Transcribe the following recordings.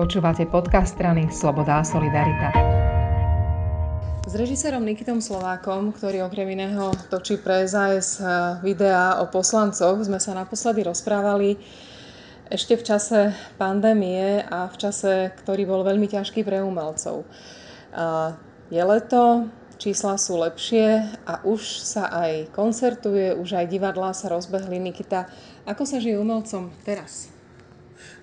Počúvate podcast strany Sloboda a Solidarita. S režisérom Nikitom Slovákom, ktorý okrem iného točí pre SAS videá o poslancoch, sme sa naposledy rozprávali ešte v čase pandémie a v čase, ktorý bol veľmi ťažký pre umelcov. Je leto, čísla sú lepšie a už sa aj koncertuje, už aj divadlá sa rozbehli. Nikita, ako sa žije umelcom teraz?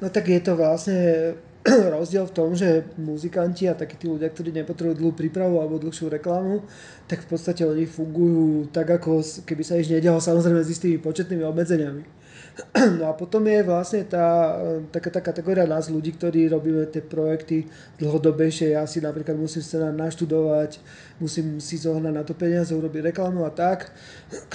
No tak je to vlastne rozdiel v tom, že muzikanti a takí tí ľudia, ktorí nepotrebujú dlhú prípravu alebo dlhšiu reklamu, tak v podstate oni fungujú tak, ako keby sa nič nedialo, samozrejme s istými početnými obmedzeniami. No a potom je vlastne tá, taká tá kategória nás ľudí, ktorí robíme tie projekty dlhodobejšie. Ja si napríklad musím scenár naštudovať, musím si zohnať na to peniaze, urobiť reklamu a tak,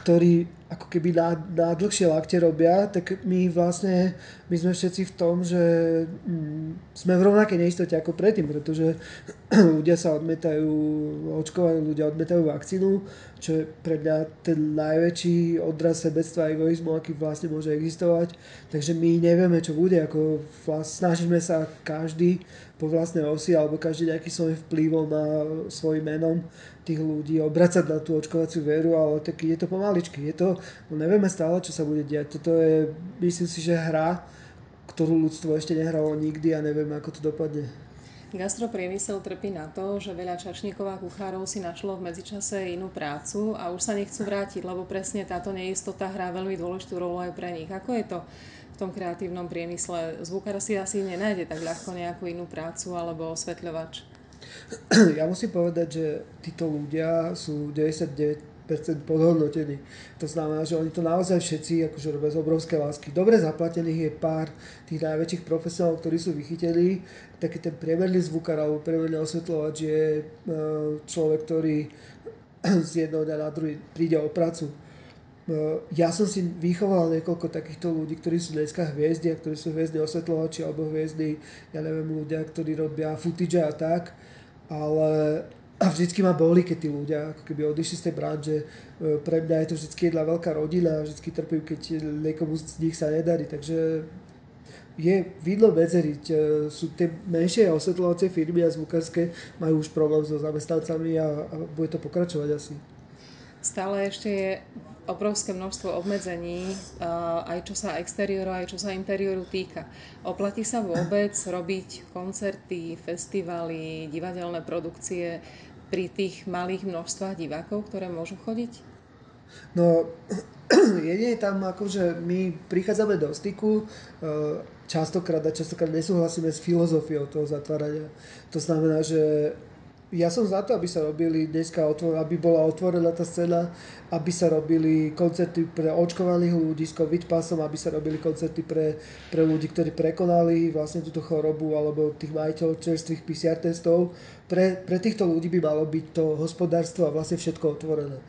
ktorí ako keby na, na dlhšie lakte robia, tak my vlastne, my sme všetci v tom, že mm, sme v rovnakej neistote ako predtým, pretože ľudia sa odmetajú očkovaní, ľudia odmetajú vakcínu, čo je pre mňa ten najväčší odraz sebectva a egoizmu, aký vlastne môže existovať. Takže my nevieme, čo bude, ako vlastne snažíme sa každý po vlastnej osi alebo každý nejaký svojím vplyvom a svojim menom tých ľudí obracať na tú očkovaciu veru, ale tak je to pomaličky. Je to, no nevieme stále, čo sa bude diať. Toto je, myslím si, že hra, ktorú ľudstvo ešte nehralo nikdy a nevieme, ako to dopadne. Gastropriemysel trpí na to, že veľa čašníkov a kuchárov si našlo v medzičase inú prácu a už sa nechcú vrátiť, lebo presne táto neistota hrá veľmi dôležitú rolu aj pre nich. Ako je to v tom kreatívnom priemysle. Zvukár si asi nenájde tak ľahko nejakú inú prácu alebo osvetľovač. Ja musím povedať, že títo ľudia sú 99% podhodnotení. To znamená, že oni to naozaj všetci akože robia z obrovské lásky. Dobre zaplatených je pár tých najväčších profesionálov, ktorí sú vychytení. Taký ten priemerný zvukár alebo priemerný osvetľovač je e, človek, ktorý z jedného dňa na druhý príde o prácu No, ja som si vychoval niekoľko takýchto ľudí, ktorí sú dneska hviezdy a ktorí sú hviezdni osvetľovači alebo hviezdni, ja neviem, ľudia, ktorí robia footage a tak, ale a vždycky ma boli, keď tí ľudia ako keby odišli z tej branže. E, pre mňa je to vždycky jedna veľká rodina a vždycky trpím, keď niekomu z nich sa nedarí, takže je vidno medzeriť. E, sú tie menšie osvetľovacie firmy a zvukárske majú už problém so zamestnancami a, a bude to pokračovať asi. Stále ešte je obrovské množstvo obmedzení, aj čo sa exteriéru, aj čo sa interiéru týka. Oplatí sa vôbec robiť koncerty, festivaly, divadelné produkcie pri tých malých množstvách divákov, ktoré môžu chodiť? No, jedine tam akože my prichádzame do styku, e, častokrát a častokrát nesúhlasíme s filozofiou toho zatvárania. To znamená, že ja som za to, aby sa robili dneska, aby bola otvorená tá scéna, aby sa robili koncerty pre očkovaných ľudí s covid pasom, aby sa robili koncerty pre, pre ľudí, ktorí prekonali vlastne túto chorobu alebo tých majiteľov čerstvých PCR testov. Pre, pre týchto ľudí by malo byť to hospodárstvo a vlastne všetko otvorené.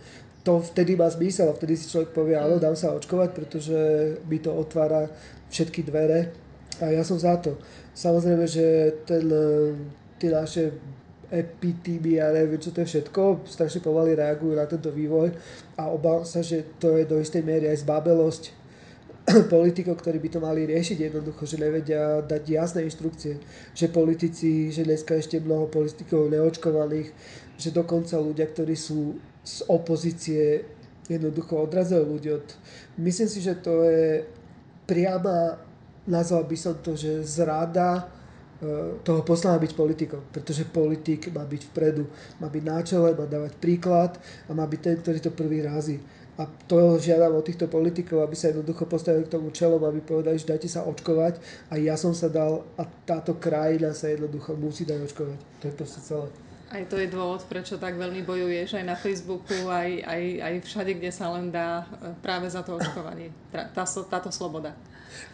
To vtedy má zmysel a vtedy si človek povie, áno, dám sa očkovať, pretože by to otvára všetky dvere a ja som za to. Samozrejme, že ten, tie naše epitými a neviem čo to je všetko, strašne pomaly reagujú na tento vývoj a obávam sa, že to je do istej miery aj zbabelosť politikov, ktorí by to mali riešiť. Jednoducho, že nevedia dať jasné inštrukcie, že politici, že dneska ešte mnoho politikov neočkovaných, že dokonca ľudia, ktorí sú z opozície, jednoducho odrazujú ľudí od... Myslím si, že to je priama, nazval by som to, že zrada toho poslana byť politikom, pretože politik má byť vpredu, má byť na čele, má dávať príklad a má byť ten, ktorý to prvý razí. A to žiadam od týchto politikov, aby sa jednoducho postavili k tomu čelom, aby povedali, že dajte sa očkovať a ja som sa dal a táto krajina sa jednoducho musí dať očkovať. To je proste celé. Aj to je dôvod, prečo tak veľmi bojuješ aj na Facebooku, aj, aj, aj všade, kde sa len dá e, práve za to očkovanie. Tá, táto sloboda.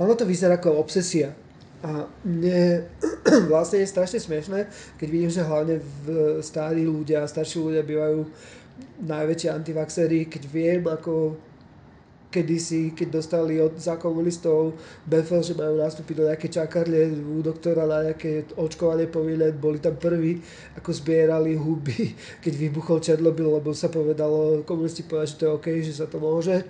Ono to vyzerá ako obsesia a mne vlastne je strašne smiešné, keď vidím, že hlavne v starí ľudia, starší ľudia bývajú najväčšie antivaxery, keď viem, ako kedysi, keď dostali od za komunistov BFL, že majú nastúpiť do nejaké čakarne u doktora na nejaké očkovanie povinné, boli tam prví, ako zbierali huby, keď vybuchol Černobyl, lebo sa povedalo, komunisti povedali, že to je OK, že sa to môže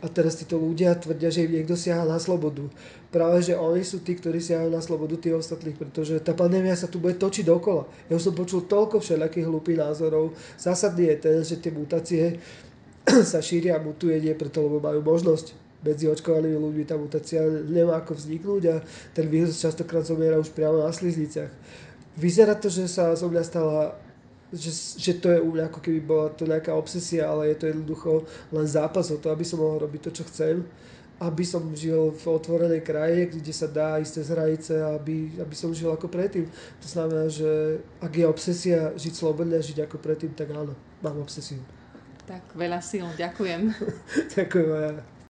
a teraz títo ľudia tvrdia, že niekto siaha na slobodu. Práve, že oni sú tí, ktorí siahajú na slobodu tých ostatných, pretože tá pandémia sa tu bude točiť dokola. Ja už som počul toľko všelijakých hlupých názorov. Zásadný je ten, že tie mutácie sa šíria a mutuje nie preto, lebo majú možnosť medzi očkovanými ľuďmi tá mutácia nemá ako vzniknúť a ten vírus častokrát zomiera už priamo na sliznicach. Vyzerá to, že sa zo mňa stala že, že to je u mňa ako keby bola to nejaká obsesia, ale je to jednoducho len zápas o to, aby som mohol robiť to, čo chcem aby som žil v otvorenej krajine, kde sa dá ísť cez hranice, aby, aby som žil ako predtým. To znamená, že ak je obsesia žiť slobodne a žiť ako predtým, tak áno, mám obsesiu. Tak veľa síl, ďakujem. ďakujem aj ja.